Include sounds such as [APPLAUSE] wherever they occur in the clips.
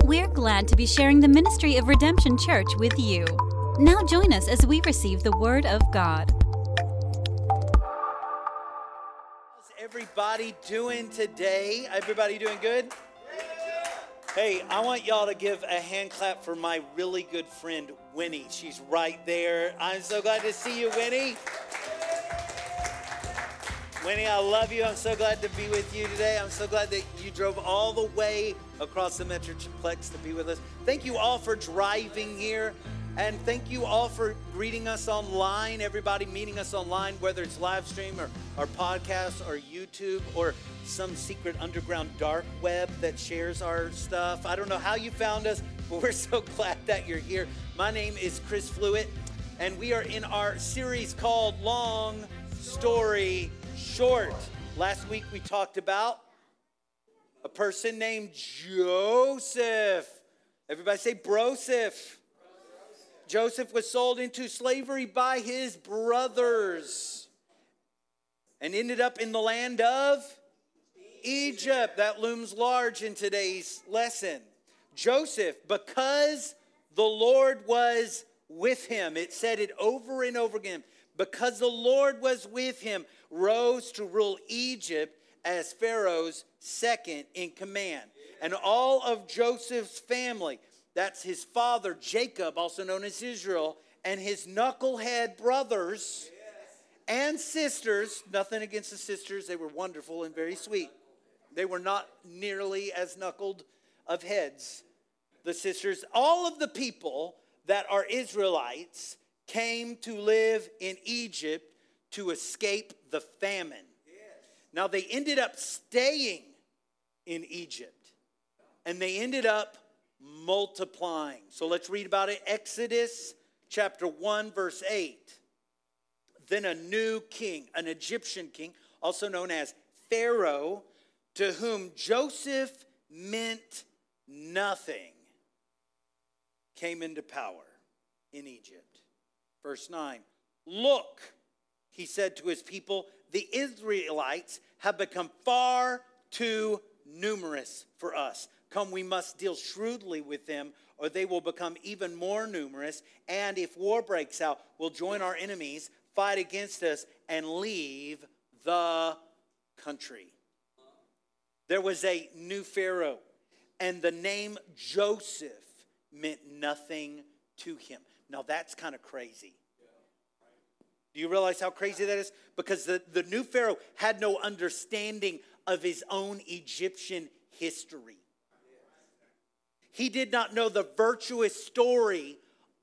We're glad to be sharing the ministry of Redemption Church with you. Now join us as we receive the Word of God. How's everybody doing today? Everybody doing good? Hey, I want y'all to give a hand clap for my really good friend, Winnie. She's right there. I'm so glad to see you, Winnie. Winnie, I love you. I'm so glad to be with you today. I'm so glad that you drove all the way across the Metroplex to be with us. Thank you all for driving here. And thank you all for greeting us online, everybody meeting us online, whether it's live stream or our podcast or YouTube or some secret underground dark web that shares our stuff. I don't know how you found us, but we're so [LAUGHS] glad that you're here. My name is Chris Fluitt, and we are in our series called Long Story Short. Last week we talked about a person named Joseph. Everybody say Broseph. Joseph was sold into slavery by his brothers and ended up in the land of Egypt. That looms large in today's lesson. Joseph, because the Lord was with him, it said it over and over again, because the Lord was with him, rose to rule Egypt as Pharaoh's second in command. And all of Joseph's family, that's his father Jacob, also known as Israel, and his knucklehead brothers and sisters, nothing against the sisters, they were wonderful and very sweet. They were not nearly as knuckled of heads. The sisters, all of the people that are Israelites came to live in Egypt to escape the famine. Now, they ended up staying in Egypt and they ended up multiplying. So let's read about it. Exodus chapter 1, verse 8. Then a new king, an Egyptian king, also known as Pharaoh, to whom Joseph meant nothing, came into power in Egypt. Verse 9 Look, he said to his people, the Israelites have become far too numerous for us. Come, we must deal shrewdly with them, or they will become even more numerous. And if war breaks out, we'll join our enemies, fight against us, and leave the country. There was a new Pharaoh, and the name Joseph meant nothing to him. Now, that's kind of crazy. Do you realize how crazy that is? Because the, the new Pharaoh had no understanding of his own Egyptian history. He did not know the virtuous story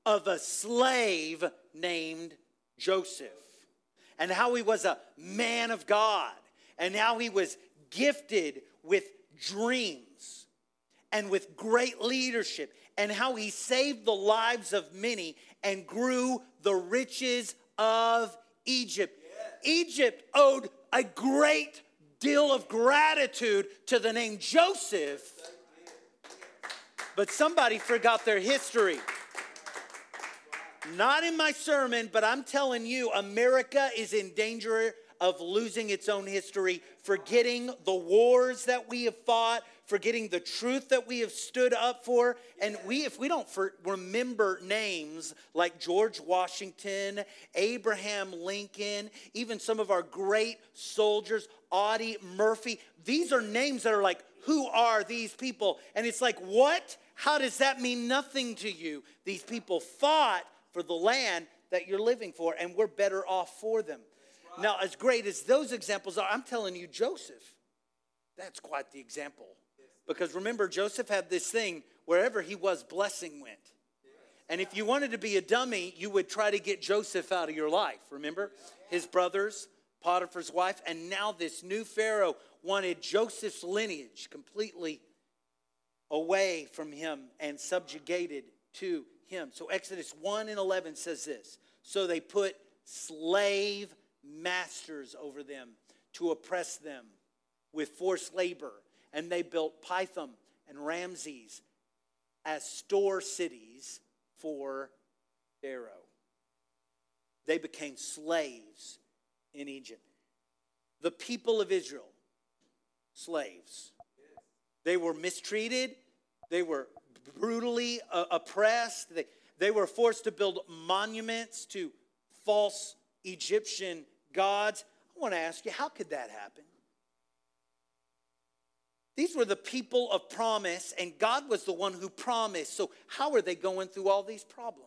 of a slave named Joseph and how he was a man of God and how he was gifted with dreams and with great leadership and how he saved the lives of many and grew the riches of Egypt. Egypt owed a great deal of gratitude to the name Joseph, but somebody forgot their history. Not in my sermon, but I'm telling you, America is in danger of losing its own history, forgetting the wars that we have fought, forgetting the truth that we have stood up for. And we, if we don't for, remember names like George Washington, Abraham Lincoln, even some of our great soldiers, Audie Murphy, these are names that are like, who are these people? And it's like, what? How does that mean nothing to you? These people fought for the land that you're living for, and we're better off for them. Right. Now, as great as those examples are, I'm telling you, Joseph, that's quite the example. Because remember, Joseph had this thing wherever he was, blessing went. And if you wanted to be a dummy, you would try to get Joseph out of your life. Remember? His brothers, Potiphar's wife, and now this new Pharaoh wanted Joseph's lineage completely away from him and subjugated to him. So Exodus 1 and 11 says this So they put slave masters over them to oppress them with forced labor and they built Pithom and Ramses as store cities for Pharaoh. They became slaves in Egypt. The people of Israel, slaves. They were mistreated, they were brutally uh, oppressed. They, they were forced to build monuments to false Egyptian gods. I want to ask you, how could that happen? These were the people of promise, and God was the one who promised. So, how are they going through all these problems?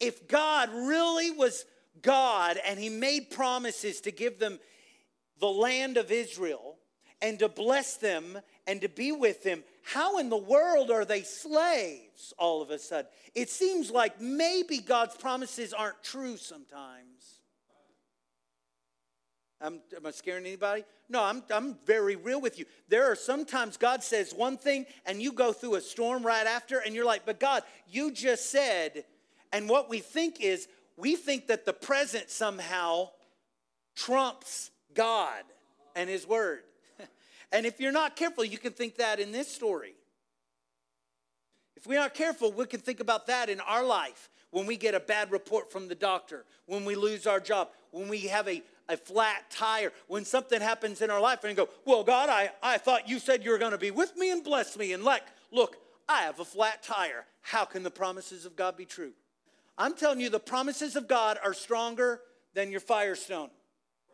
If God really was God and He made promises to give them the land of Israel and to bless them and to be with them, how in the world are they slaves all of a sudden? It seems like maybe God's promises aren't true sometimes. I'm, am I scaring anybody? No, I'm, I'm very real with you. There are sometimes God says one thing and you go through a storm right after and you're like, but God, you just said. And what we think is, we think that the present somehow trumps God and His Word. [LAUGHS] and if you're not careful, you can think that in this story. If we're not careful, we can think about that in our life when we get a bad report from the doctor, when we lose our job, when we have a, a flat tire, when something happens in our life and go, Well, God, I, I thought you said you were going to be with me and bless me. And like, look, I have a flat tire. How can the promises of God be true? I'm telling you, the promises of God are stronger than your Firestone.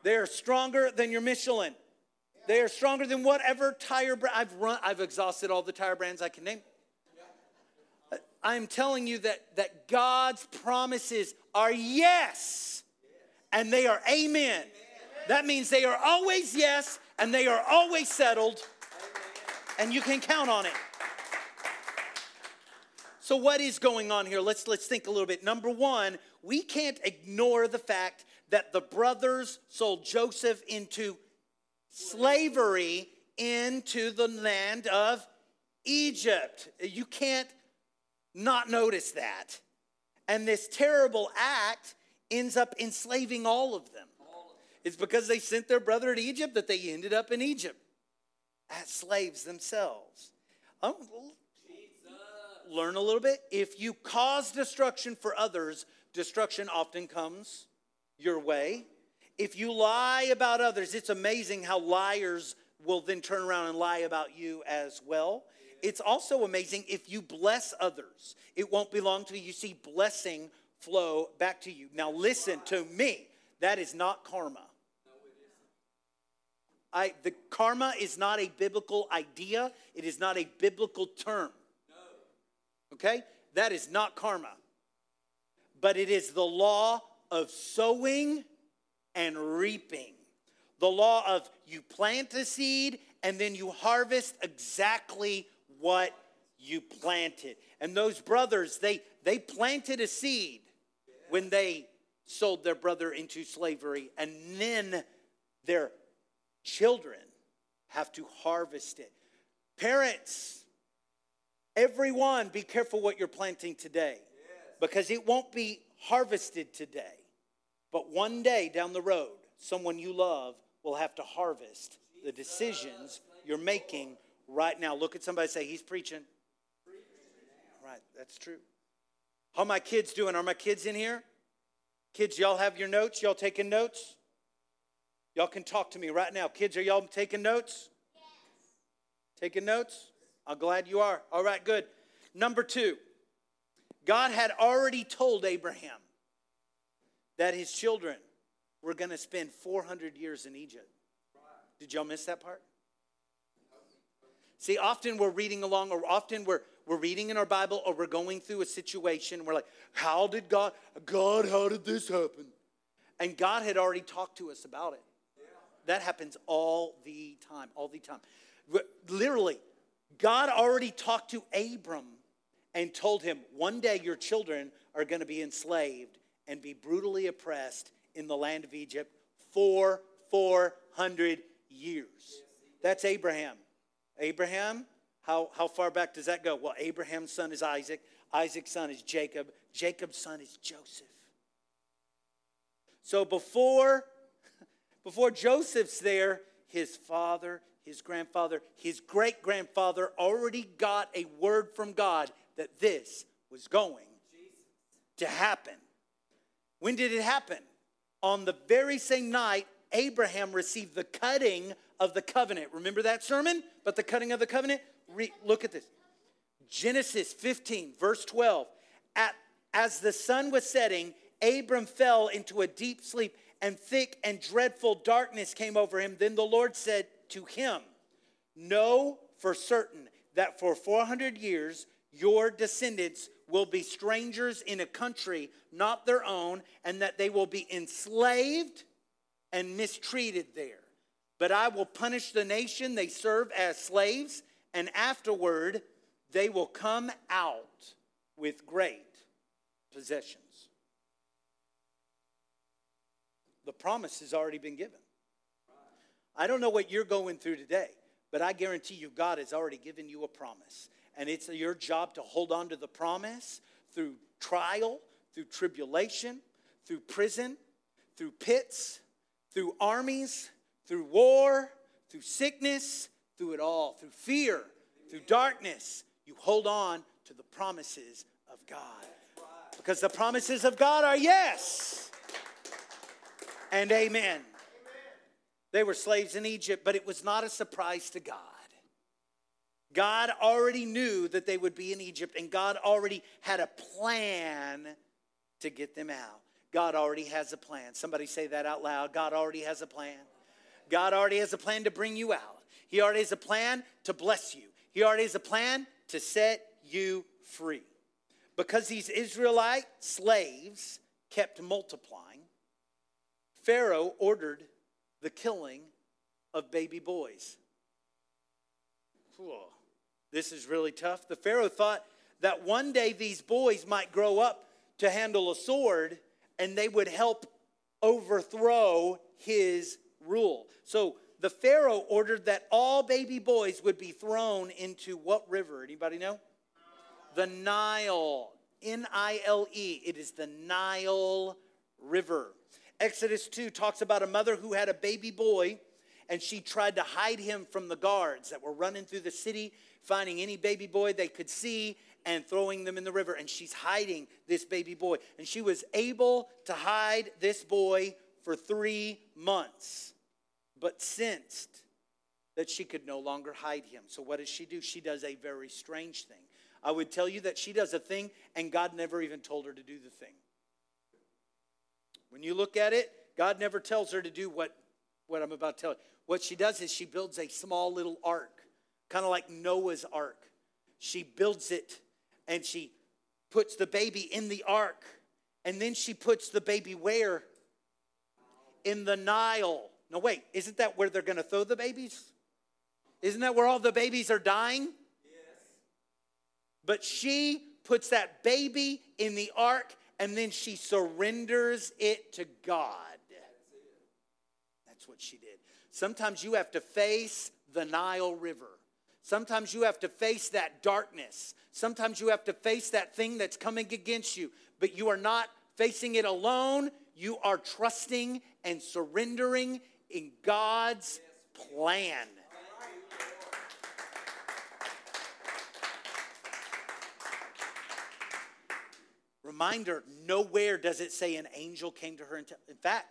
They are stronger than your Michelin. They are stronger than whatever tire brand. I've run, I've exhausted all the tire brands I can name. I'm telling you that, that God's promises are yes, and they are amen. That means they are always yes, and they are always settled, and you can count on it. So, what is going on here? Let's, let's think a little bit. Number one, we can't ignore the fact that the brothers sold Joseph into slavery into the land of Egypt. You can't not notice that. And this terrible act ends up enslaving all of them. It's because they sent their brother to Egypt that they ended up in Egypt as slaves themselves. Um, learn a little bit. If you cause destruction for others, destruction often comes your way. If you lie about others, it's amazing how liars will then turn around and lie about you as well. It's also amazing if you bless others, it won't be long till you see blessing flow back to you. Now, listen to me. That is not karma. I, the karma is not a biblical idea. It is not a biblical term. Okay? That is not karma. But it is the law of sowing and reaping. The law of you plant a seed and then you harvest exactly what you planted. And those brothers, they, they planted a seed when they sold their brother into slavery, and then their children have to harvest it. Parents, everyone, be careful what you're planting today because it won't be harvested today. But one day down the road, someone you love will have to harvest the decisions you're making right now. Look at somebody say, He's preaching. Right, that's true. How my kids doing? Are my kids in here? Kids, y'all have your notes? Y'all taking notes? Y'all can talk to me right now. Kids, are y'all taking notes? Yes. Taking notes? I'm glad you are. All right, good. Number two, God had already told Abraham that his children were going to spend 400 years in Egypt. Did y'all miss that part? See, often we're reading along, or often we're, we're reading in our Bible, or we're going through a situation. We're like, how did God, God, how did this happen? And God had already talked to us about it. That happens all the time, all the time. Literally, God already talked to Abram and told him, one day your children are going to be enslaved and be brutally oppressed in the land of Egypt for 400 years. That's Abraham. Abraham, how, how far back does that go? Well, Abraham's son is Isaac. Isaac's son is Jacob. Jacob's son is Joseph. So before, [LAUGHS] before Joseph's there, his father, his grandfather, his great grandfather already got a word from God that this was going to happen. When did it happen? On the very same night, Abraham received the cutting of the covenant. Remember that sermon? But the cutting of the covenant? Re- look at this. Genesis 15, verse 12. At, as the sun was setting, Abram fell into a deep sleep, and thick and dreadful darkness came over him. Then the Lord said to him, Know for certain that for 400 years your descendants will be strangers in a country not their own, and that they will be enslaved and mistreated there. But I will punish the nation they serve as slaves, and afterward they will come out with great possessions. The promise has already been given. I don't know what you're going through today, but I guarantee you, God has already given you a promise. And it's your job to hold on to the promise through trial, through tribulation, through prison, through pits, through armies, through war, through sickness, through it all, through fear, through darkness. You hold on to the promises of God. Because the promises of God are yes and amen. They were slaves in Egypt, but it was not a surprise to God. God already knew that they would be in Egypt, and God already had a plan to get them out. God already has a plan. Somebody say that out loud. God already has a plan. God already has a plan to bring you out. He already has a plan to bless you. He already has a plan to set you free. Because these Israelite slaves kept multiplying, Pharaoh ordered the killing of baby boys. Whoa, this is really tough. The Pharaoh thought that one day these boys might grow up to handle a sword and they would help overthrow his rule. So the Pharaoh ordered that all baby boys would be thrown into what river? Anybody know? The Nile. N I L E. It is the Nile River. Exodus 2 talks about a mother who had a baby boy and she tried to hide him from the guards that were running through the city, finding any baby boy they could see and throwing them in the river. And she's hiding this baby boy. And she was able to hide this boy for three months, but sensed that she could no longer hide him. So, what does she do? She does a very strange thing. I would tell you that she does a thing, and God never even told her to do the thing. When you look at it, God never tells her to do what, what I'm about to tell you. What she does is she builds a small little ark, kind of like Noah's ark. She builds it and she puts the baby in the ark. And then she puts the baby where? In the Nile. No, wait, isn't that where they're going to throw the babies? Isn't that where all the babies are dying? Yes. But she puts that baby in the ark and then she surrenders it to God. That's what she did. Sometimes you have to face the Nile River. Sometimes you have to face that darkness. Sometimes you have to face that thing that's coming against you, but you are not facing it alone. You are trusting and surrendering in God's plan. Reminder nowhere does it say an angel came to her. In fact,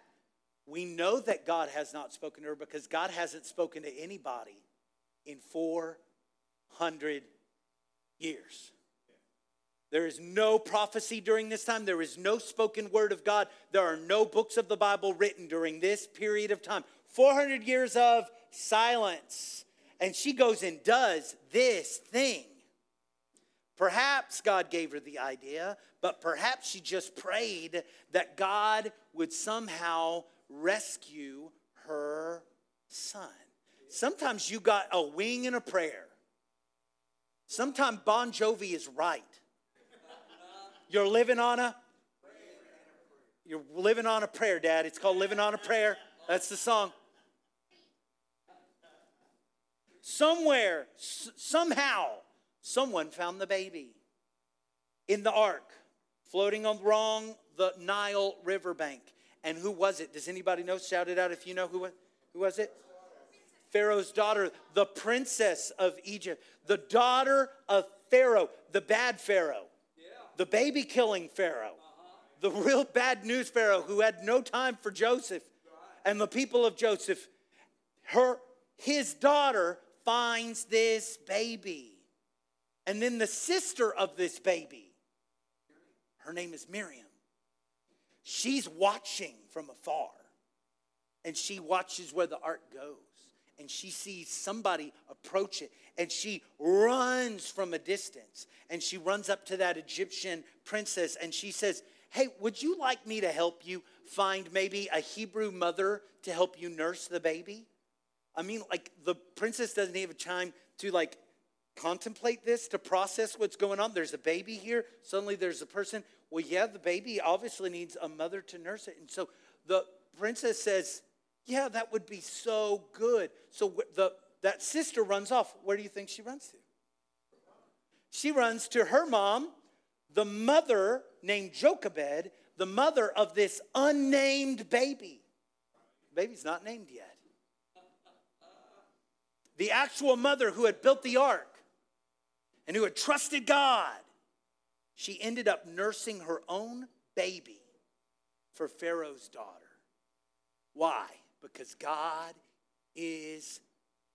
we know that God has not spoken to her because God hasn't spoken to anybody in 400 years. There is no prophecy during this time. There is no spoken word of God. There are no books of the Bible written during this period of time. 400 years of silence. And she goes and does this thing. Perhaps God gave her the idea, but perhaps she just prayed that God would somehow rescue her son. Sometimes you got a wing and a prayer. Sometimes Bon Jovi is right. You're living on a you're living on a prayer, Dad. It's called Living on a Prayer. That's the song. Somewhere, s- somehow, someone found the baby in the ark, floating on wrong the Nile riverbank. And who was it? Does anybody know? Shout it out if you know who, who was it? Pharaoh's daughter, the princess of Egypt, the daughter of Pharaoh, the bad Pharaoh, the baby killing Pharaoh, the real bad news Pharaoh who had no time for Joseph and the people of Joseph. Her, his daughter finds this baby And then the sister of this baby, her name is Miriam. She's watching from afar. And she watches where the ark goes. And she sees somebody approach it. And she runs from a distance. And she runs up to that Egyptian princess and she says, Hey, would you like me to help you find maybe a Hebrew mother to help you nurse the baby? I mean, like the princess doesn't have time to like contemplate this, to process what's going on. There's a baby here. Suddenly there's a person. Well, yeah, the baby obviously needs a mother to nurse it. And so the princess says, Yeah, that would be so good. So the, that sister runs off. Where do you think she runs to? She runs to her mom, the mother named Jochebed, the mother of this unnamed baby. Baby's not named yet. The actual mother who had built the ark and who had trusted God, she ended up nursing her own baby for Pharaoh's daughter. Why? Because God is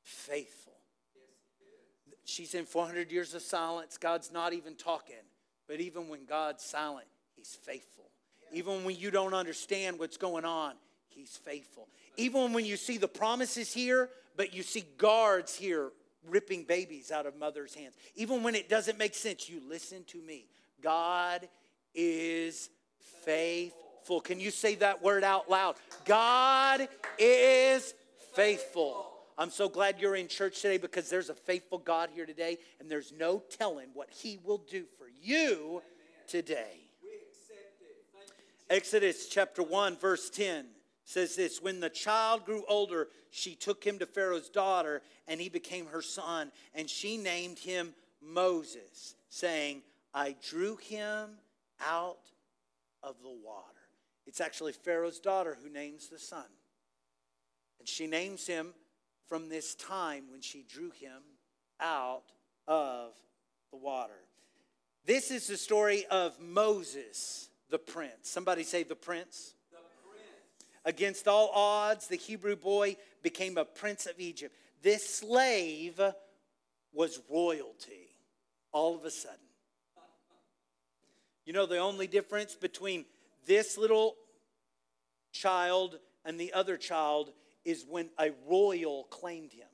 faithful. She's in 400 years of silence. God's not even talking. But even when God's silent, He's faithful. Even when you don't understand what's going on, He's faithful. Even when you see the promises here, but you see guards here ripping babies out of mothers' hands. Even when it doesn't make sense, you listen to me. God is faithful. Can you say that word out loud? God is faithful. I'm so glad you're in church today because there's a faithful God here today, and there's no telling what He will do for you today. Exodus chapter 1, verse 10 says this When the child grew older, she took him to Pharaoh's daughter, and he became her son, and she named him Moses, saying, I drew him out of the water. It's actually Pharaoh's daughter who names the son. And she names him from this time when she drew him out of the water. This is the story of Moses, the prince. Somebody say the prince. The prince. Against all odds, the Hebrew boy became a prince of Egypt. This slave was royalty all of a sudden. You know, the only difference between this little child and the other child is when a royal claimed him.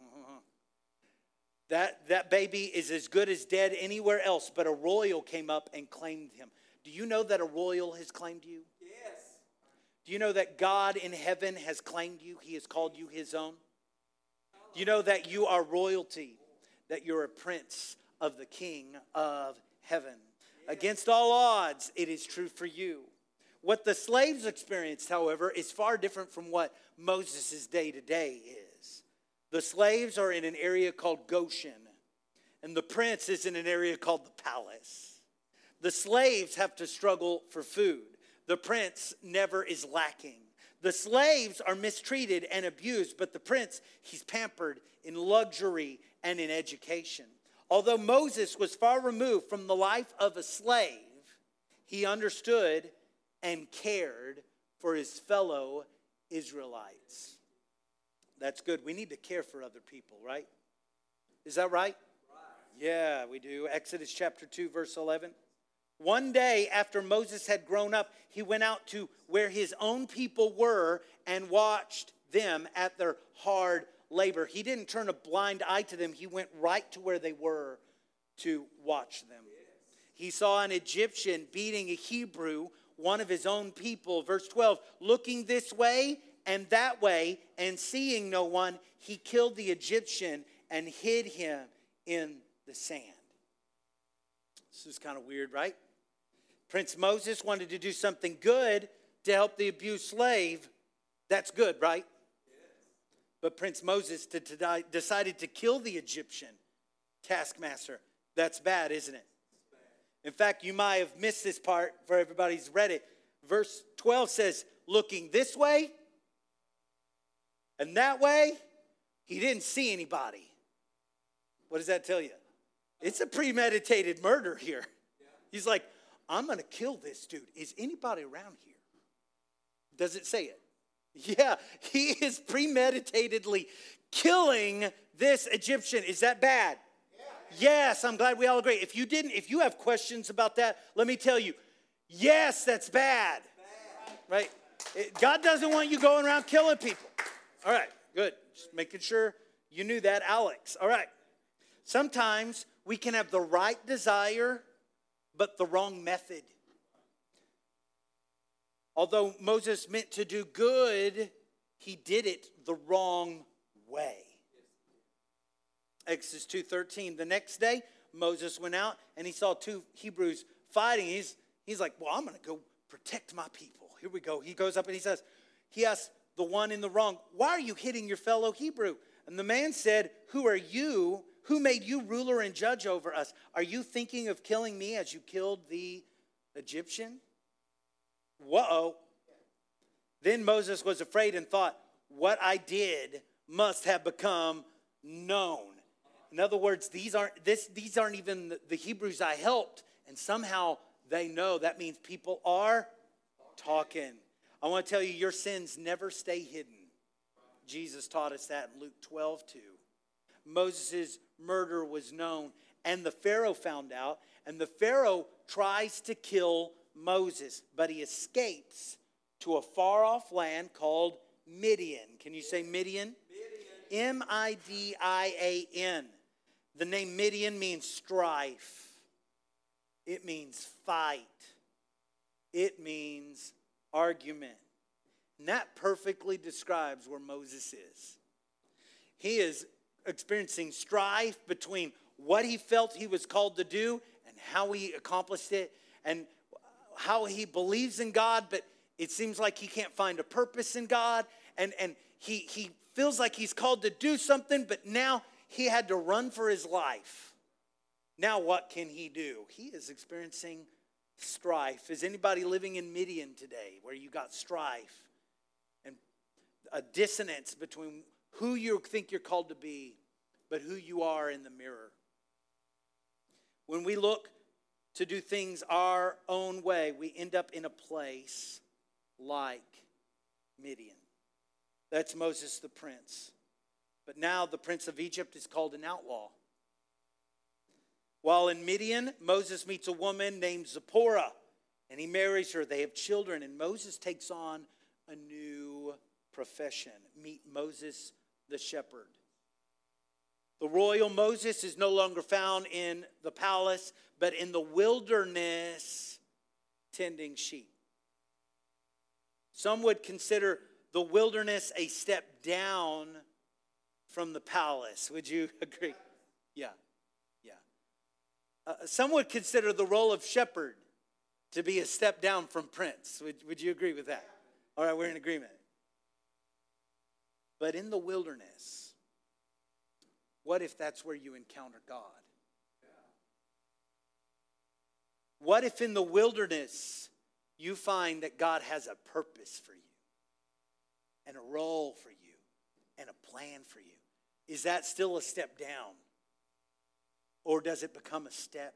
Uh-huh. That, that baby is as good as dead anywhere else, but a royal came up and claimed him. Do you know that a royal has claimed you? Yes. Do you know that God in heaven has claimed you? He has called you his own? Do you know that you are royalty, that you're a prince of the king of heaven? Against all odds, it is true for you. What the slaves experienced, however, is far different from what Moses' day to day is. The slaves are in an area called Goshen, and the prince is in an area called the palace. The slaves have to struggle for food. The prince never is lacking. The slaves are mistreated and abused, but the prince, he's pampered in luxury and in education. Although Moses was far removed from the life of a slave, he understood and cared for his fellow Israelites. That's good. We need to care for other people, right? Is that right? right? Yeah, we do. Exodus chapter 2, verse 11. One day after Moses had grown up, he went out to where his own people were and watched them at their hard labor. He didn't turn a blind eye to them, he went right to where they were to watch them. He saw an Egyptian beating a Hebrew one of his own people. Verse 12, looking this way and that way and seeing no one, he killed the Egyptian and hid him in the sand. This is kind of weird, right? Prince Moses wanted to do something good to help the abused slave. That's good, right? But Prince Moses decided to kill the Egyptian taskmaster. That's bad, isn't it? In fact, you might have missed this part for everybody's read it. Verse 12 says, looking this way and that way, he didn't see anybody. What does that tell you? It's a premeditated murder here. He's like, I'm going to kill this dude. Is anybody around here? Does it say it? [LAUGHS] Yeah, he is premeditatedly killing this Egyptian. Is that bad? Yes, I'm glad we all agree. If you didn't, if you have questions about that, let me tell you, yes, that's bad. Right? It- God doesn't want you going around killing people. All right, good. Just making sure you knew that, Alex. All right. Sometimes we can have the right desire, but the wrong method. Although Moses meant to do good, he did it the wrong way. Exodus 2:13. The next day, Moses went out and he saw two Hebrews fighting. He's he's like, "Well, I'm going to go protect my people." Here we go. He goes up and he says, he asks the one in the wrong, "Why are you hitting your fellow Hebrew?" And the man said, "Who are you? Who made you ruler and judge over us? Are you thinking of killing me as you killed the Egyptian?" Whoa. Then Moses was afraid and thought, What I did must have become known. In other words, these aren't, this, these aren't even the, Hebrews I helped, and somehow they know. That means people are talking. I want to tell you, your sins never stay hidden. Jesus taught us that in Luke 12, 2. Moses' murder was known, and the Pharaoh found out, and the Pharaoh tries to kill Moses, but he escapes to a far off land called Midian. Can you say Midian? M I D I A N. The name Midian means strife, it means fight, it means argument. And that perfectly describes where Moses is. He is experiencing strife between what he felt he was called to do and how he accomplished it and how he believes in God, but it seems like he can't find a purpose in God. And, and he, he feels like he's called to do something, but now he had to run for his life. Now, what can he do? He is experiencing strife. Is anybody living in Midian today where you got strife and a dissonance between who you think you're called to be, but who you are in the mirror? When we look to do things our own way, we end up in a place like Midian. That's Moses the prince. But now the prince of Egypt is called an outlaw. While in Midian, Moses meets a woman named Zipporah and he marries her. They have children, and Moses takes on a new profession. Meet Moses the shepherd. The royal Moses is no longer found in the palace, but in the wilderness tending sheep. Some would consider the wilderness a step down from the palace. Would you [LAUGHS] agree? Yeah, yeah. Uh, some would consider the role of shepherd to be a step down from prince. Would, would you agree with that? All right, we're in agreement. But in the wilderness, what if that's where you encounter God? What if in the wilderness you find that God has a purpose for you and a role for you and a plan for you? Is that still a step down? Or does it become a step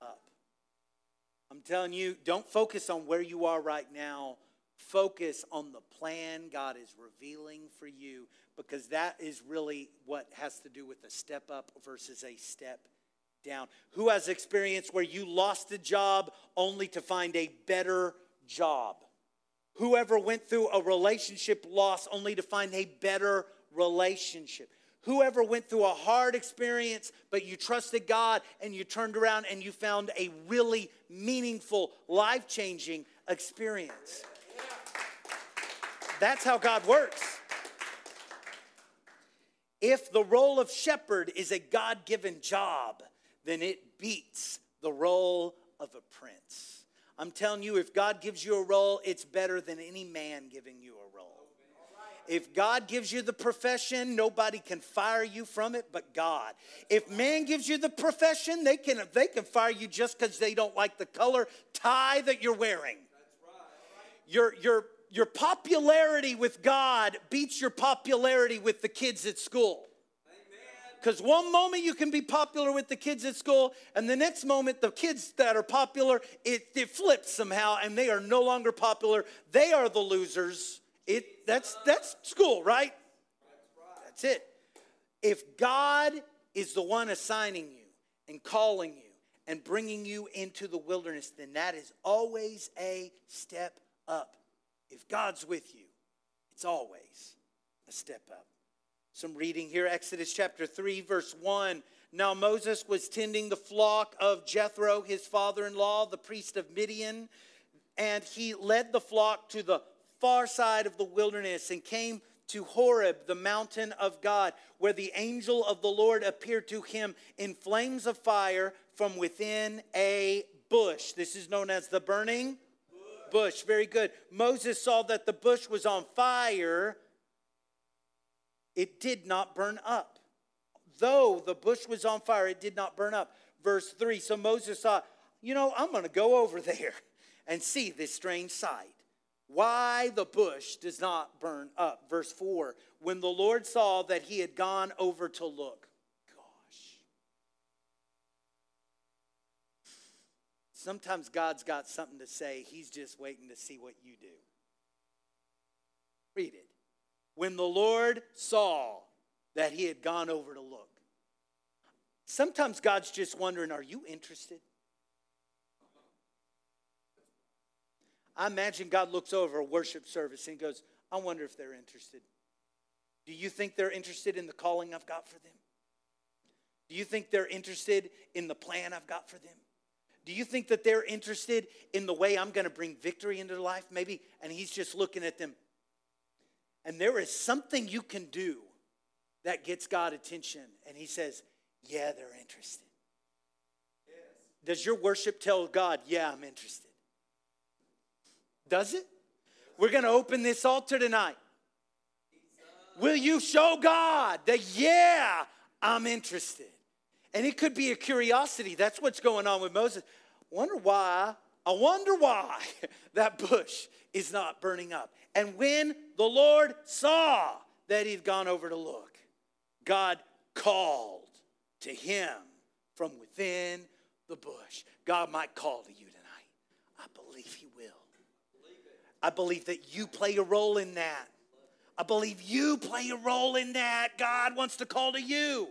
up? I'm telling you, don't focus on where you are right now. Focus on the plan God is revealing for you because that is really what has to do with a step up versus a step down. Who has experience where you lost a job only to find a better job? Whoever went through a relationship loss only to find a better relationship? Whoever went through a hard experience, but you trusted God and you turned around and you found a really meaningful, life changing experience. That's how God works. If the role of shepherd is a God given job, then it beats the role of a prince. I'm telling you, if God gives you a role, it's better than any man giving you a role. If God gives you the profession, nobody can fire you from it but God. If man gives you the profession, they can, they can fire you just because they don't like the color tie that you're wearing. Your, your, your popularity with God beats your popularity with the kids at school. Because one moment you can be popular with the kids at school, and the next moment the kids that are popular, it, it flips somehow, and they are no longer popular. They are the losers, It that's that's school, right? That's it. If God is the one assigning you and calling you and bringing you into the wilderness, then that is always a step up. If God's with you, it's always a step up. Some reading here Exodus chapter 3, verse 1. Now Moses was tending the flock of Jethro, his father in law, the priest of Midian, and he led the flock to the far side of the wilderness and came to Horeb, the mountain of God, where the angel of the Lord appeared to him in flames of fire from within a bush. This is known as the burning bush. Very good. Moses saw that the bush was on fire, it did not burn up. Though the bush was on fire, it did not burn up. Verse 3 So Moses thought, you know, I'm going to go over there [LAUGHS] and see this strange sight why the bush does not burn up. Verse 4 When the Lord saw that he had gone over to look, Sometimes God's got something to say, he's just waiting to see what you do. Read it. When the Lord saw that he had gone over to look. Sometimes God's just wondering, are you interested? I imagine God looks over a worship service and goes, I wonder if they're interested. Do you think they're interested in the calling I've got for them? Do you think they're interested in the plan I've got for them? Do you think that they're interested in the way I'm going to bring victory into their life? Maybe, and he's just looking at them. And there is something you can do that gets God attention. And he says, Yeah, they're interested. Yes. Does your worship tell God, Yeah, I'm interested? Does it? We're going to open this altar tonight. Will you show God that, yeah, I'm interested? And it could be a curiosity. That's what's going on with Moses. Wonder why, I wonder why [LAUGHS] that bush is not burning up. And when the Lord saw that he'd gone over to look, God called to him from within the bush. God might call to you tonight. I believe he will. I believe that you play a role in that. I believe you play a role in that. God wants to call to you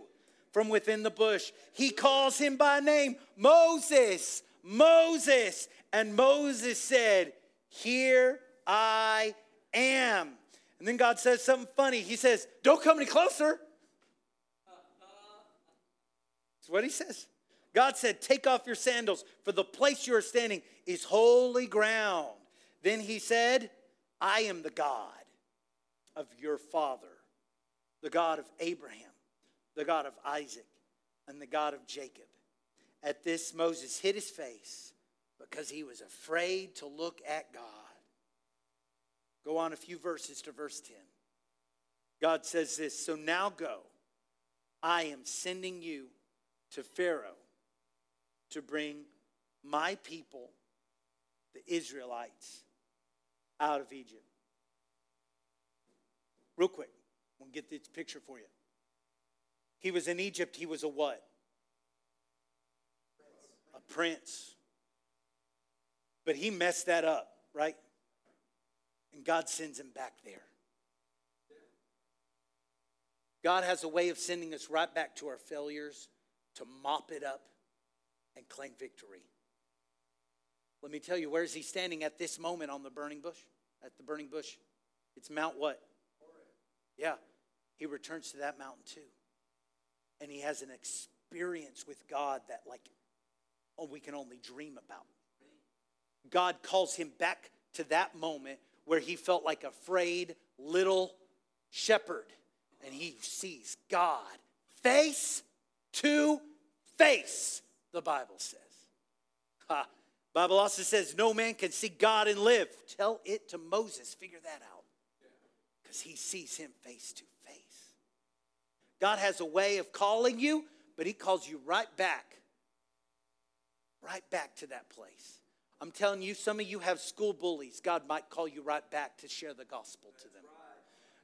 from within the bush. He calls him by name Moses, Moses. And Moses said, Here I am. And then God says something funny. He says, Don't come any closer. That's what he says. God said, Take off your sandals, for the place you are standing is holy ground. Then he said, I am the God of your father, the God of Abraham, the God of Isaac, and the God of Jacob. At this, Moses hid his face because he was afraid to look at God. Go on a few verses to verse 10. God says this So now go, I am sending you to Pharaoh to bring my people, the Israelites, out of Egypt. Real quick, we'll get this picture for you. He was in Egypt, he was a what? A prince. But he messed that up, right? And God sends him back there. God has a way of sending us right back to our failures to mop it up and claim victory. Let me tell you, where is he standing at this moment on the burning bush? At the burning bush? It's Mount what? Yeah. He returns to that mountain too. And he has an experience with God that, like, oh, we can only dream about. God calls him back to that moment where he felt like a afraid little shepherd. And he sees God face to face, the Bible says. Ha. Bible also says no man can see God and live. Tell it to Moses. Figure that out. Because he sees him face to face. God has a way of calling you, but he calls you right back. Right back to that place. I'm telling you, some of you have school bullies. God might call you right back to share the gospel to them.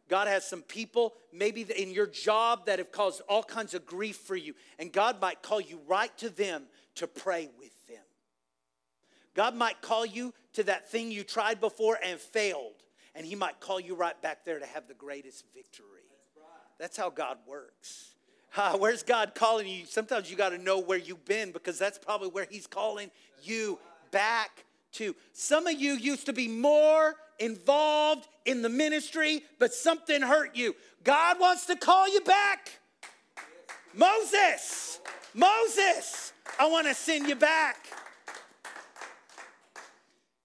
God has some people, maybe in your job, that have caused all kinds of grief for you. And God might call you right to them to pray with them. God might call you to that thing you tried before and failed. and He might call you right back there to have the greatest victory. That's how God works. Where's God calling you? Sometimes you got to know where you've been because that's probably where He's calling you back to. Some of you used to be more involved in the ministry, but something hurt you. God wants to call you back. Moses, Moses, I want to send you back.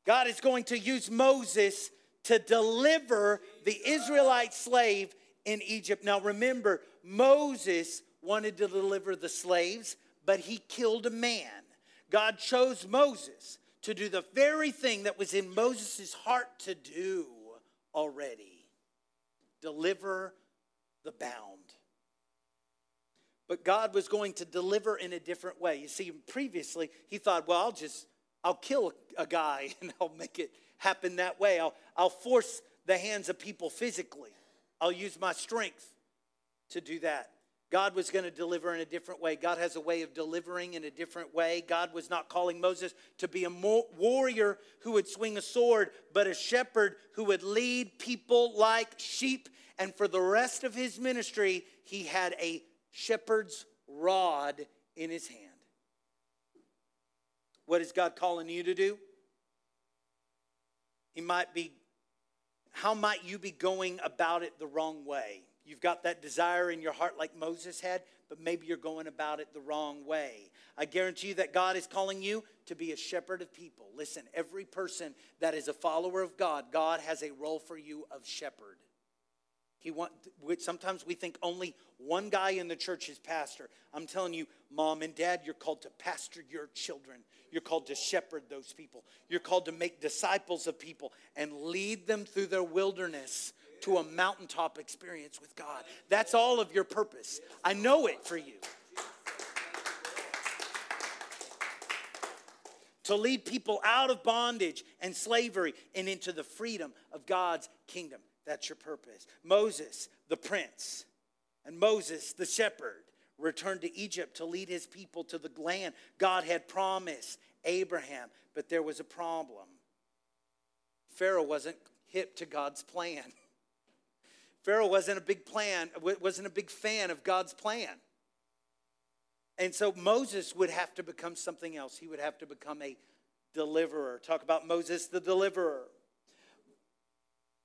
God is going to use Moses to deliver the Israelite slave in Egypt. Now remember, Moses wanted to deliver the slaves, but he killed a man. God chose Moses to do the very thing that was in Moses' heart to do already deliver the bound. But God was going to deliver in a different way. You see, previously, he thought, well, I'll just, I'll kill a guy [LAUGHS] and I'll make it happen that way. I'll, I'll force the hands of people physically. I'll use my strength to do that. God was going to deliver in a different way. God has a way of delivering in a different way. God was not calling Moses to be a warrior who would swing a sword, but a shepherd who would lead people like sheep. And for the rest of his ministry, he had a shepherd's rod in his hand. What is God calling you to do? He might be, how might you be going about it the wrong way? You've got that desire in your heart like Moses had, but maybe you're going about it the wrong way. I guarantee you that God is calling you to be a shepherd of people. Listen, every person that is a follower of God, God has a role for you of shepherd. He want, sometimes we think only one guy in the church is pastor. I'm telling you, mom and dad, you're called to pastor your children. You're called to shepherd those people. You're called to make disciples of people and lead them through their wilderness to a mountaintop experience with God. That's all of your purpose. I know it for you. To lead people out of bondage and slavery and into the freedom of God's kingdom. That's your purpose. Moses, the prince, and Moses, the shepherd, returned to Egypt to lead his people to the land God had promised Abraham. But there was a problem. Pharaoh wasn't hip to God's plan. [LAUGHS] Pharaoh wasn't a big plan, wasn't a big fan of God's plan. And so Moses would have to become something else. He would have to become a deliverer. Talk about Moses the deliverer.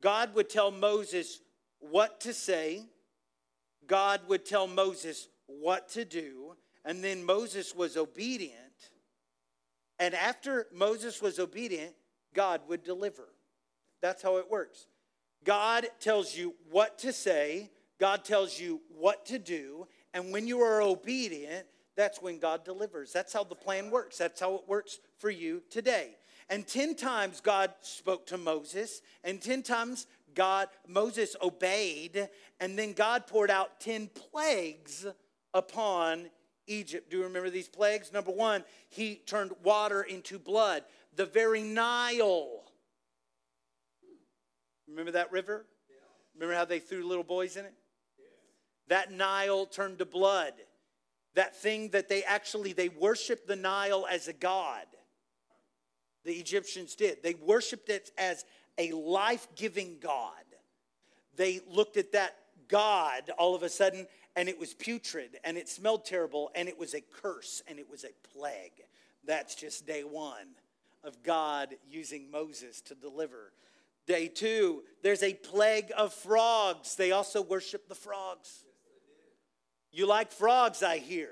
God would tell Moses what to say, God would tell Moses what to do, and then Moses was obedient. And after Moses was obedient, God would deliver. That's how it works. God tells you what to say, God tells you what to do, and when you are obedient, that's when God delivers. That's how the plan works. That's how it works for you today. And 10 times God spoke to Moses, and 10 times God Moses obeyed, and then God poured out 10 plagues upon Egypt. Do you remember these plagues? Number 1, he turned water into blood. The very Nile Remember that river? Remember how they threw little boys in it? That Nile turned to blood. That thing that they actually they worshiped the Nile as a god. The Egyptians did. They worshiped it as a life-giving god. They looked at that god all of a sudden and it was putrid and it smelled terrible and it was a curse and it was a plague. That's just day 1 of God using Moses to deliver Day two, there's a plague of frogs. They also worship the frogs. You like frogs, I hear.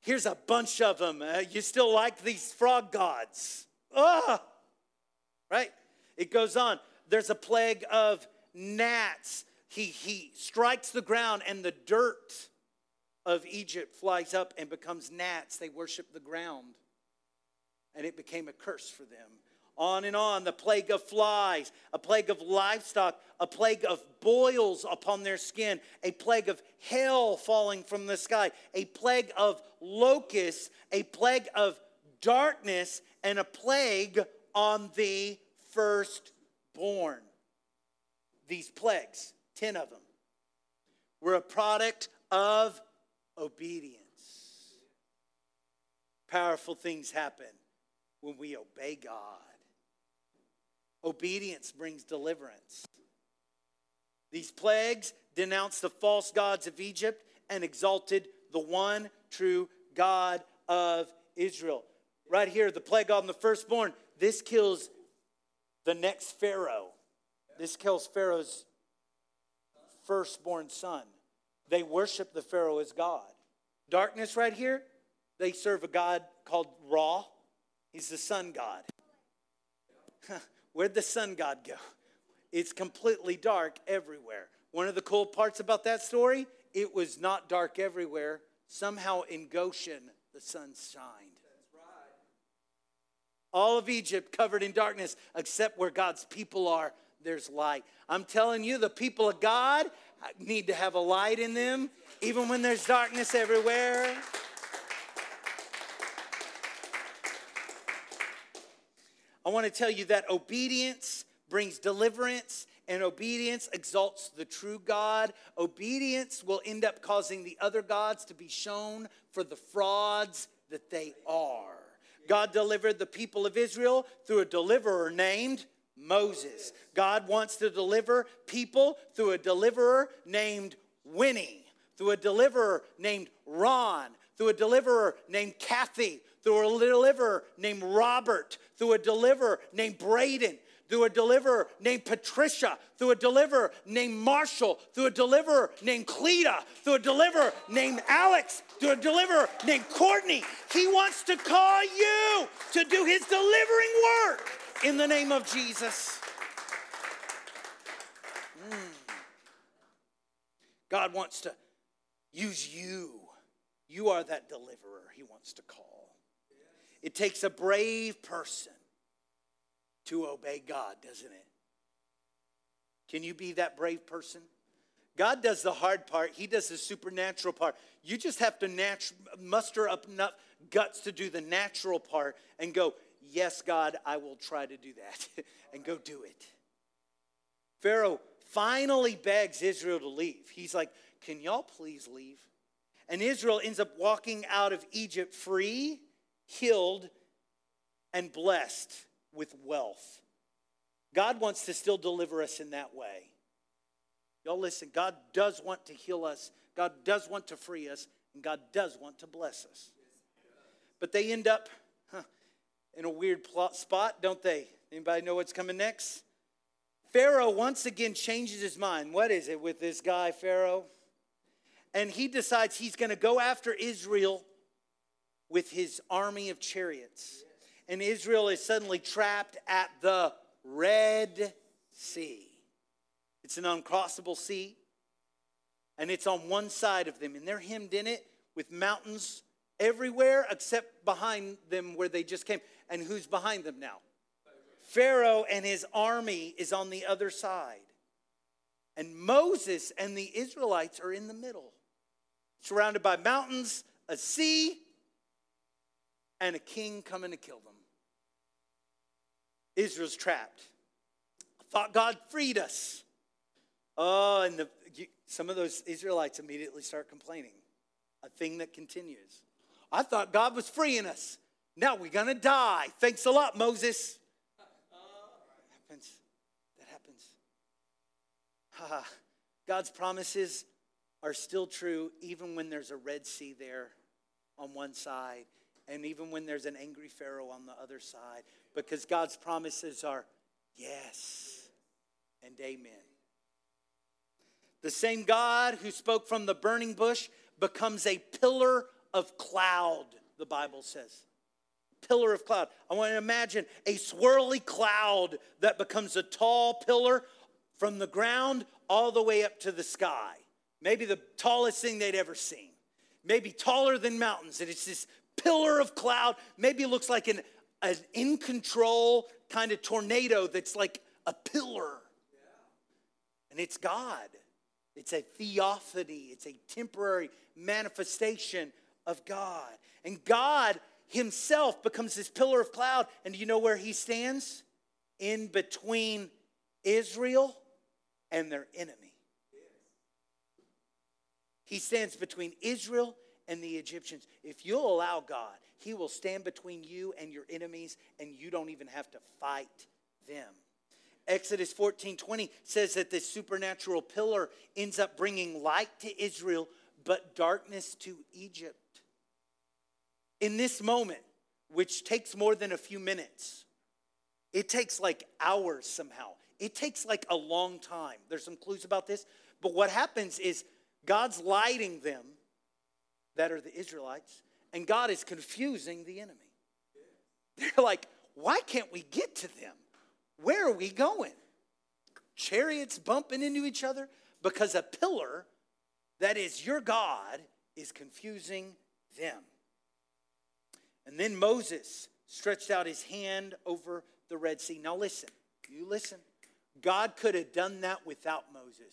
Here's a bunch of them. Uh, you still like these frog gods. Ah, right? It goes on. There's a plague of gnats. He, he strikes the ground, and the dirt of Egypt flies up and becomes gnats. They worship the ground, and it became a curse for them on and on the plague of flies, a plague of livestock, a plague of boils upon their skin, a plague of hail falling from the sky, a plague of locusts, a plague of darkness, and a plague on the firstborn. These plagues, 10 of them, were a product of obedience. Powerful things happen when we obey God Obedience brings deliverance. These plagues denounced the false gods of Egypt and exalted the one true God of Israel. Right here, the plague on the firstborn. This kills the next Pharaoh. This kills Pharaoh's firstborn son. They worship the Pharaoh as God. Darkness, right here, they serve a God called Ra. He's the sun god. [LAUGHS] Where'd the sun god go? It's completely dark everywhere. One of the cool parts about that story, it was not dark everywhere. Somehow in Goshen, the sun shined. All of Egypt covered in darkness, except where God's people are, there's light. I'm telling you, the people of God need to have a light in them, even when there's darkness everywhere. I want to tell you that obedience brings deliverance and obedience exalts the true God. Obedience will end up causing the other gods to be shown for the frauds that they are. God delivered the people of Israel through a deliverer named Moses. God wants to deliver people through a deliverer named Winnie, through a deliverer named Ron, through a deliverer named Kathy, through a deliverer named Robert, through a deliverer named Braden, through a deliverer named Patricia, through a deliverer named Marshall, through a deliverer named Cleta, through a deliverer named Alex, through a deliverer named Courtney. He wants to call you to do his delivering work in the name of Jesus. Mm. God wants to use you. You are that deliverer he wants to call. It takes a brave person to obey God, doesn't it? Can you be that brave person? God does the hard part, He does the supernatural part. You just have to natu- muster up enough guts to do the natural part and go, Yes, God, I will try to do that, [LAUGHS] and go do it. Pharaoh finally begs Israel to leave. He's like, Can y'all please leave? And Israel ends up walking out of Egypt free healed, and blessed with wealth. God wants to still deliver us in that way. Y'all listen, God does want to heal us, God does want to free us, and God does want to bless us. But they end up in a weird plot spot, don't they? Anybody know what's coming next? Pharaoh once again changes his mind. What is it with this guy, Pharaoh? And he decides he's going to go after Israel with his army of chariots. And Israel is suddenly trapped at the Red Sea. It's an uncrossable sea, and it's on one side of them, and they're hemmed in it with mountains everywhere except behind them where they just came. And who's behind them now? Pharaoh and his army is on the other side. And Moses and the Israelites are in the middle, surrounded by mountains, a sea, and a king coming to kill them. Israel's trapped. I thought God freed us. Oh, and the, some of those Israelites immediately start complaining. A thing that continues. I thought God was freeing us. Now we're going to die. Thanks a lot, Moses. That happens. That happens. Ha. God's promises are still true even when there's a Red Sea there on one side and even when there's an angry Pharaoh on the other side, because God's promises are yes and amen. The same God who spoke from the burning bush becomes a pillar of cloud, the Bible says. Pillar of cloud. I want to imagine a swirly cloud that becomes a tall pillar from the ground all the way up to the sky. Maybe the tallest thing they'd ever seen. Maybe taller than mountains. And it's this pillar of cloud. Maybe looks like an, an in control kind of tornado that's like a pillar. And it's God. It's a theophany, it's a temporary manifestation of God. And God Himself becomes this pillar of cloud. And do you know where He stands? In between Israel and their enemy. He stands between Israel and the Egyptians. If you'll allow God, He will stand between you and your enemies, and you don't even have to fight them. Exodus 14 20 says that this supernatural pillar ends up bringing light to Israel, but darkness to Egypt. In this moment, which takes more than a few minutes, it takes like hours somehow. It takes like a long time. There's some clues about this. But what happens is God's lighting them, that are the Israelites, and God is confusing the enemy. They're like, why can't we get to them? Where are we going? Chariots bumping into each other because a pillar that is your God is confusing them. And then Moses stretched out his hand over the Red Sea. Now, listen, you listen. God could have done that without Moses.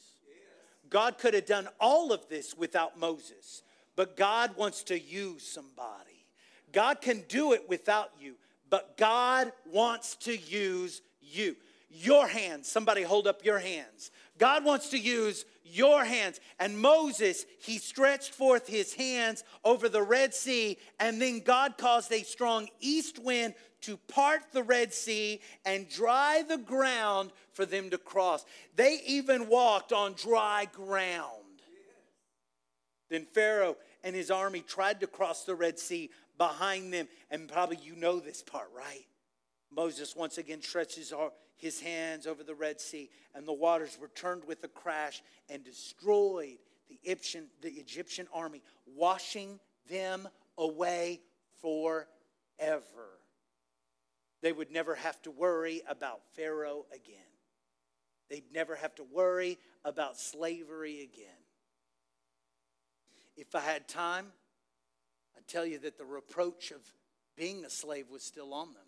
God could have done all of this without Moses, but God wants to use somebody. God can do it without you, but God wants to use you. Your hands, somebody hold up your hands. God wants to use your hands. And Moses, he stretched forth his hands over the Red Sea, and then God caused a strong east wind to part the Red Sea and dry the ground for them to cross. They even walked on dry ground. Then Pharaoh and his army tried to cross the Red Sea behind them, and probably you know this part, right? Moses once again stretches his hands over the Red Sea, and the waters returned with a crash and destroyed the Egyptian, the Egyptian army, washing them away forever. They would never have to worry about Pharaoh again. They'd never have to worry about slavery again. If I had time, I'd tell you that the reproach of being a slave was still on them.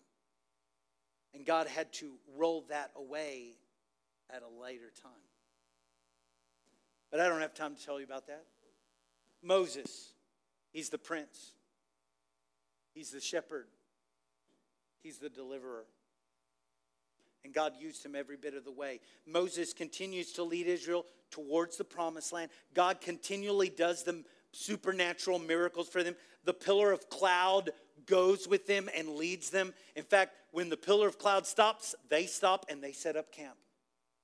And God had to roll that away at a later time. But I don't have time to tell you about that. Moses, he's the prince, he's the shepherd, he's the deliverer. And God used him every bit of the way. Moses continues to lead Israel towards the promised land. God continually does the supernatural miracles for them. The pillar of cloud goes with them and leads them. In fact, when the pillar of cloud stops, they stop and they set up camp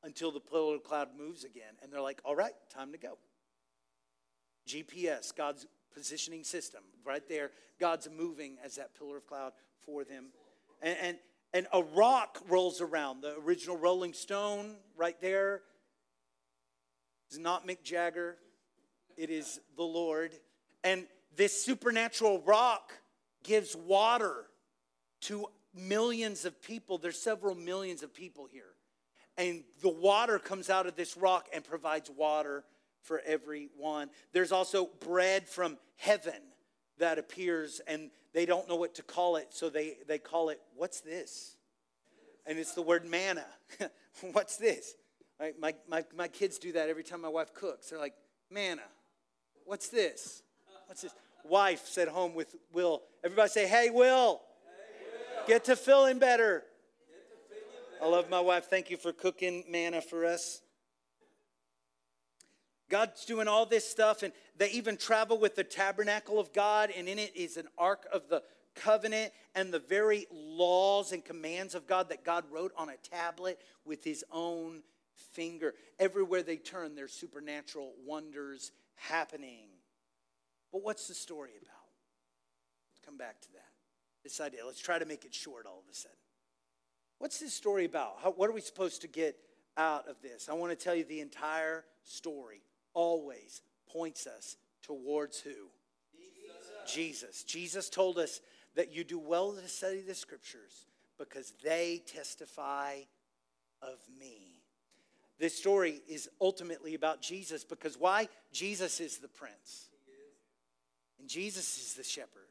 until the pillar of cloud moves again. And they're like, all right, time to go. GPS, God's positioning system, right there. God's moving as that pillar of cloud for them. And, and, and a rock rolls around. The original Rolling Stone, right there, is not Mick Jagger, it is the Lord. And this supernatural rock gives water to millions of people. There's several millions of people here. And the water comes out of this rock and provides water for everyone. There's also bread from heaven that appears, and they don't know what to call it, so they, they call it, What's this? And it's the word manna. [LAUGHS] What's this? Right? My, my, my kids do that every time my wife cooks. They're like, Manna. What's this? What's this? Wife at home with Will. Everybody say, Hey, Will. Get to feeling better. I love my wife. Thank you for cooking manna for us. God's doing all this stuff, and they even travel with the tabernacle of God, and in it is an ark of the covenant and the very laws and commands of God that God wrote on a tablet with his own finger. Everywhere they turn, there's supernatural wonders happening. But what's the story about? Let's come back to that. This idea. Let's try to make it short all of a sudden. What's this story about? How, what are we supposed to get out of this? I want to tell you the entire story always points us towards who? Jesus. Jesus. Jesus told us that you do well to study the scriptures because they testify of me. This story is ultimately about Jesus because why? Jesus is the prince. And Jesus is the shepherd.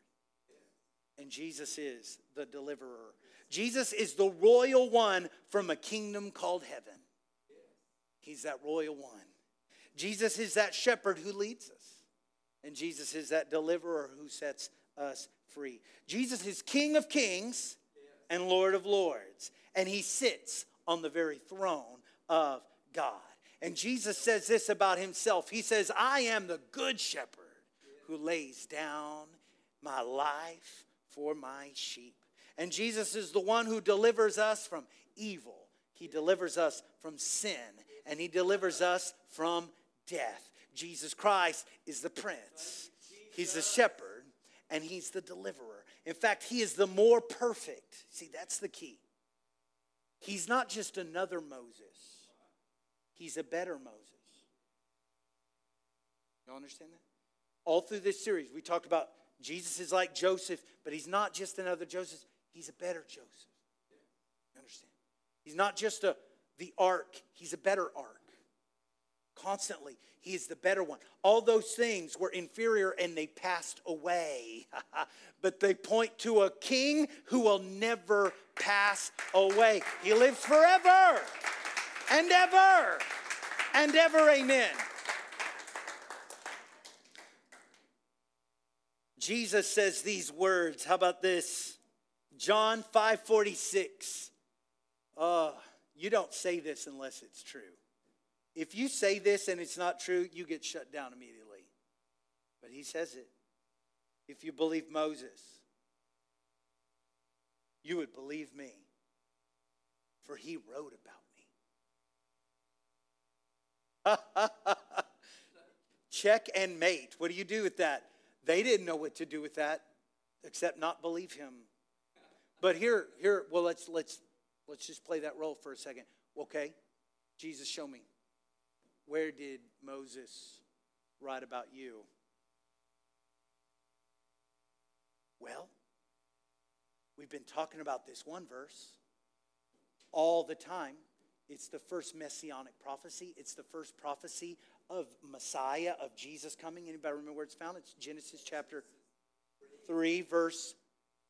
And Jesus is the deliverer. Jesus is the royal one from a kingdom called heaven. He's that royal one. Jesus is that shepherd who leads us. And Jesus is that deliverer who sets us free. Jesus is King of kings and Lord of lords. And he sits on the very throne of God. And Jesus says this about himself He says, I am the good shepherd who lays down my life for my sheep. And Jesus is the one who delivers us from evil. He delivers us from sin and he delivers us from death. Jesus Christ is the prince, he's the shepherd, and he's the deliverer. In fact, he is the more perfect. See, that's the key. He's not just another Moses, he's a better Moses. You understand that? All through this series, we talked about Jesus is like Joseph, but he's not just another Joseph, he's a better Joseph. You understand? He's not just a the ark, he's a better ark. Constantly, he is the better one. All those things were inferior and they passed away. [LAUGHS] but they point to a king who will never pass away. He lives forever and ever and ever. Amen. Jesus says these words. How about this? John 5 46. Uh, you don't say this unless it's true. If you say this and it's not true, you get shut down immediately. But he says it. If you believe Moses, you would believe me, for he wrote about me. [LAUGHS] Check and mate. What do you do with that? They didn't know what to do with that except not believe him. But here, here, well, let's let's let's just play that role for a second. Okay, Jesus, show me. Where did Moses write about you? Well, we've been talking about this one verse all the time. It's the first messianic prophecy. It's the first prophecy of Messiah, of Jesus coming. Anybody remember where it's found? It's Genesis chapter 3, verse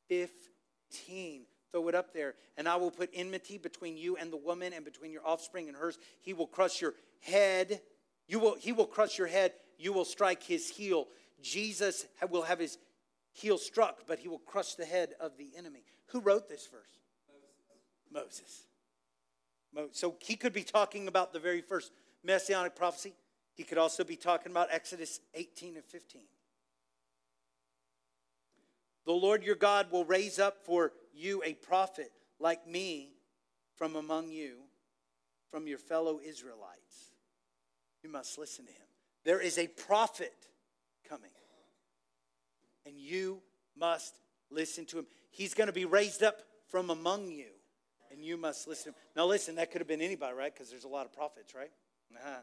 15. Throw it up there. And I will put enmity between you and the woman, and between your offspring and hers. He will crush your head. You will, he will crush your head. You will strike his heel. Jesus will have his heel struck, but he will crush the head of the enemy. Who wrote this verse? Moses. Moses. So he could be talking about the very first messianic prophecy. He could also be talking about Exodus 18 and 15. The Lord your God will raise up for you a prophet like me from among you, from your fellow Israelites. You must listen to him. There is a prophet coming, and you must listen to him. He's going to be raised up from among you, and you must listen. Now, listen, that could have been anybody, right? Because there's a lot of prophets, right? Uh-huh.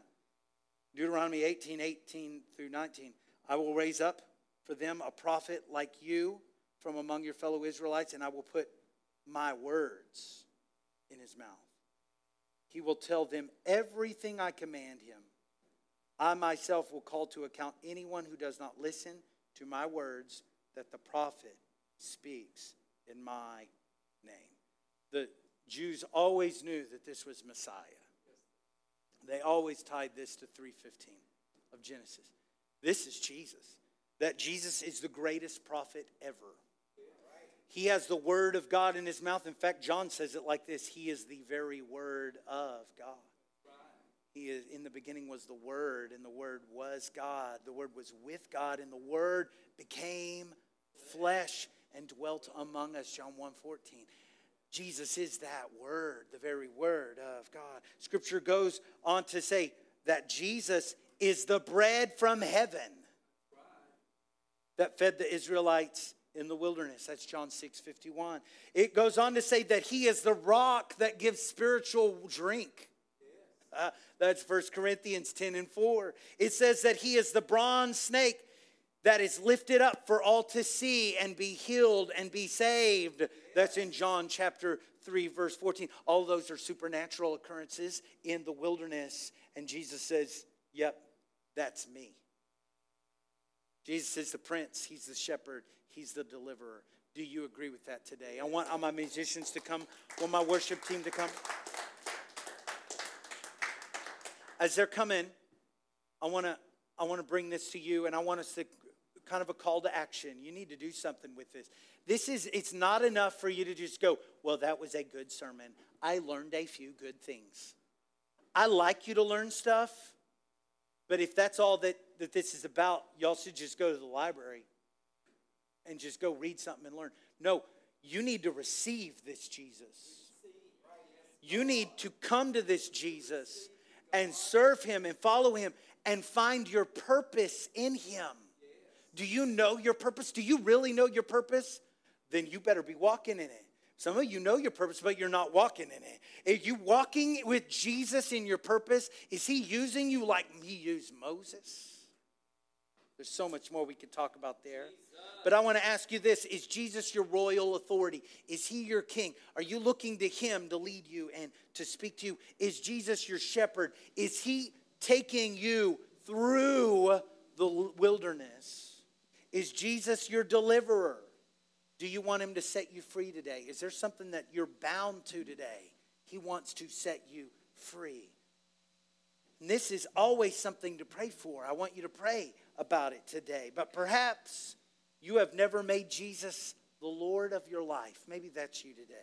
Deuteronomy 18 18 through 19. I will raise up for them a prophet like you from among your fellow Israelites, and I will put my words in his mouth. He will tell them everything I command him. I myself will call to account anyone who does not listen to my words that the prophet speaks in my name. The Jews always knew that this was Messiah. They always tied this to 315 of Genesis. This is Jesus. That Jesus is the greatest prophet ever. He has the word of God in his mouth. In fact, John says it like this He is the very word of God. He is in the beginning was the word, and the word was God. The word was with God, and the word became flesh and dwelt among us. John 1 14. Jesus is that word, the very word of God. Scripture goes on to say that Jesus is the bread from heaven that fed the Israelites in the wilderness. That's John 6 51. It goes on to say that he is the rock that gives spiritual drink. Uh, that's 1 Corinthians 10 and 4. It says that he is the bronze snake that is lifted up for all to see and be healed and be saved. That's in John chapter 3, verse 14. All those are supernatural occurrences in the wilderness. And Jesus says, Yep, that's me. Jesus is the prince, he's the shepherd, he's the deliverer. Do you agree with that today? I want all my musicians to come, want my worship team to come. As they're coming, I want to I want to bring this to you and I want us to kind of a call to action. You need to do something with this. This is it's not enough for you to just go, "Well, that was a good sermon. I learned a few good things." I like you to learn stuff, but if that's all that, that this is about, y'all should just go to the library and just go read something and learn. No, you need to receive this Jesus. You need to come to this Jesus and serve him and follow him and find your purpose in him. Do you know your purpose? Do you really know your purpose? Then you better be walking in it. Some of you know your purpose, but you're not walking in it. Are you walking with Jesus in your purpose? Is he using you like he used Moses? There's so much more we could talk about there. But I want to ask you this Is Jesus your royal authority? Is he your king? Are you looking to him to lead you and to speak to you? Is Jesus your shepherd? Is he taking you through the wilderness? Is Jesus your deliverer? Do you want him to set you free today? Is there something that you're bound to today? He wants to set you free. And this is always something to pray for. I want you to pray about it today. But perhaps you have never made Jesus the Lord of your life. Maybe that's you today.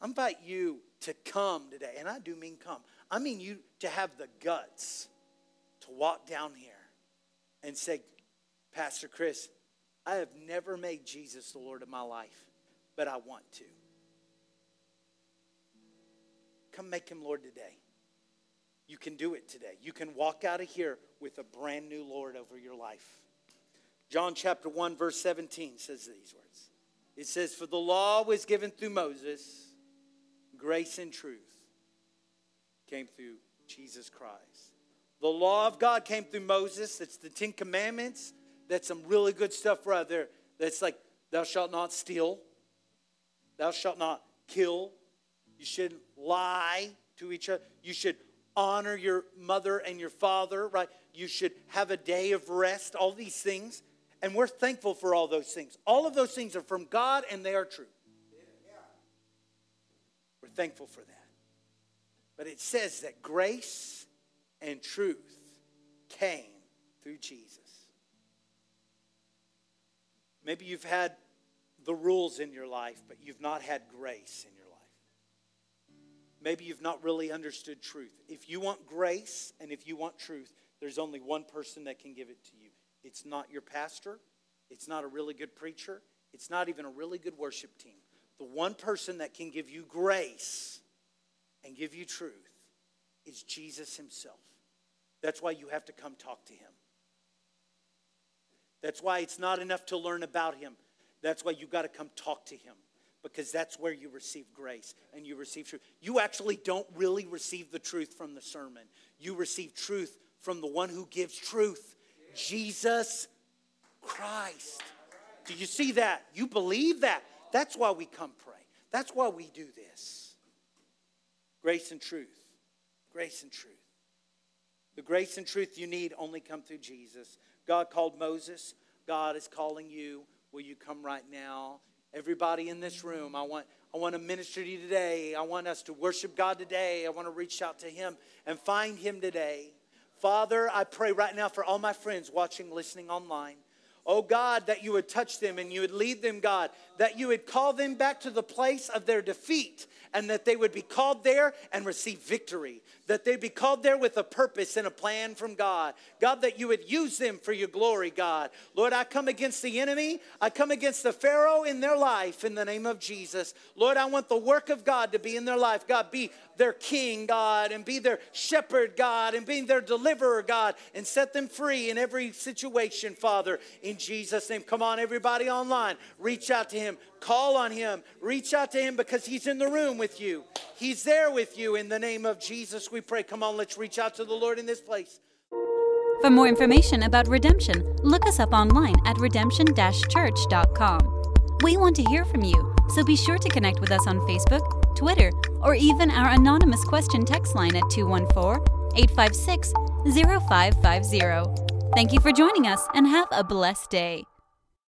I invite you to come today, and I do mean come. I mean you to have the guts to walk down here and say, Pastor Chris, I have never made Jesus the Lord of my life, but I want to. Come make him Lord today. You can do it today. You can walk out of here with a brand new Lord over your life. John chapter 1, verse 17 says these words It says, For the law was given through Moses, grace and truth came through Jesus Christ. The law of God came through Moses. That's the Ten Commandments. That's some really good stuff right there. That's like, thou shalt not steal, thou shalt not kill, you shouldn't lie to each other, you should honor your mother and your father, right? You should have a day of rest, all these things. And we're thankful for all those things. All of those things are from God and they are true. We're thankful for that. But it says that grace and truth came through Jesus. Maybe you've had the rules in your life, but you've not had grace in your life. Maybe you've not really understood truth. If you want grace and if you want truth, there's only one person that can give it to you. It's not your pastor, it's not a really good preacher, it's not even a really good worship team. The one person that can give you grace and give you truth is Jesus Himself. That's why you have to come talk to Him. That's why it's not enough to learn about Him. That's why you got to come talk to Him because that's where you receive grace and you receive truth. You actually don't really receive the truth from the sermon, you receive truth from the one who gives truth, Jesus Christ. Do you see that? You believe that? That's why we come pray. That's why we do this. Grace and truth. Grace and truth. The grace and truth you need only come through Jesus. God called Moses. God is calling you. Will you come right now? Everybody in this room, I want, I want to minister to you today. I want us to worship God today. I want to reach out to Him and find Him today. Father, I pray right now for all my friends watching, listening online. Oh God, that you would touch them and you would lead them, God, that you would call them back to the place of their defeat and that they would be called there and receive victory, that they'd be called there with a purpose and a plan from God. God, that you would use them for your glory, God. Lord, I come against the enemy, I come against the Pharaoh in their life in the name of Jesus. Lord, I want the work of God to be in their life. God, be their king, God, and be their shepherd, God, and be their deliverer, God, and set them free in every situation, Father, in Jesus' name. Come on, everybody online, reach out to Him, call on Him, reach out to Him because He's in the room with you. He's there with you in the name of Jesus. We pray. Come on, let's reach out to the Lord in this place. For more information about redemption, look us up online at redemption church.com. We want to hear from you, so be sure to connect with us on Facebook, Twitter, or even our anonymous question text line at 214 856 0550. Thank you for joining us and have a blessed day.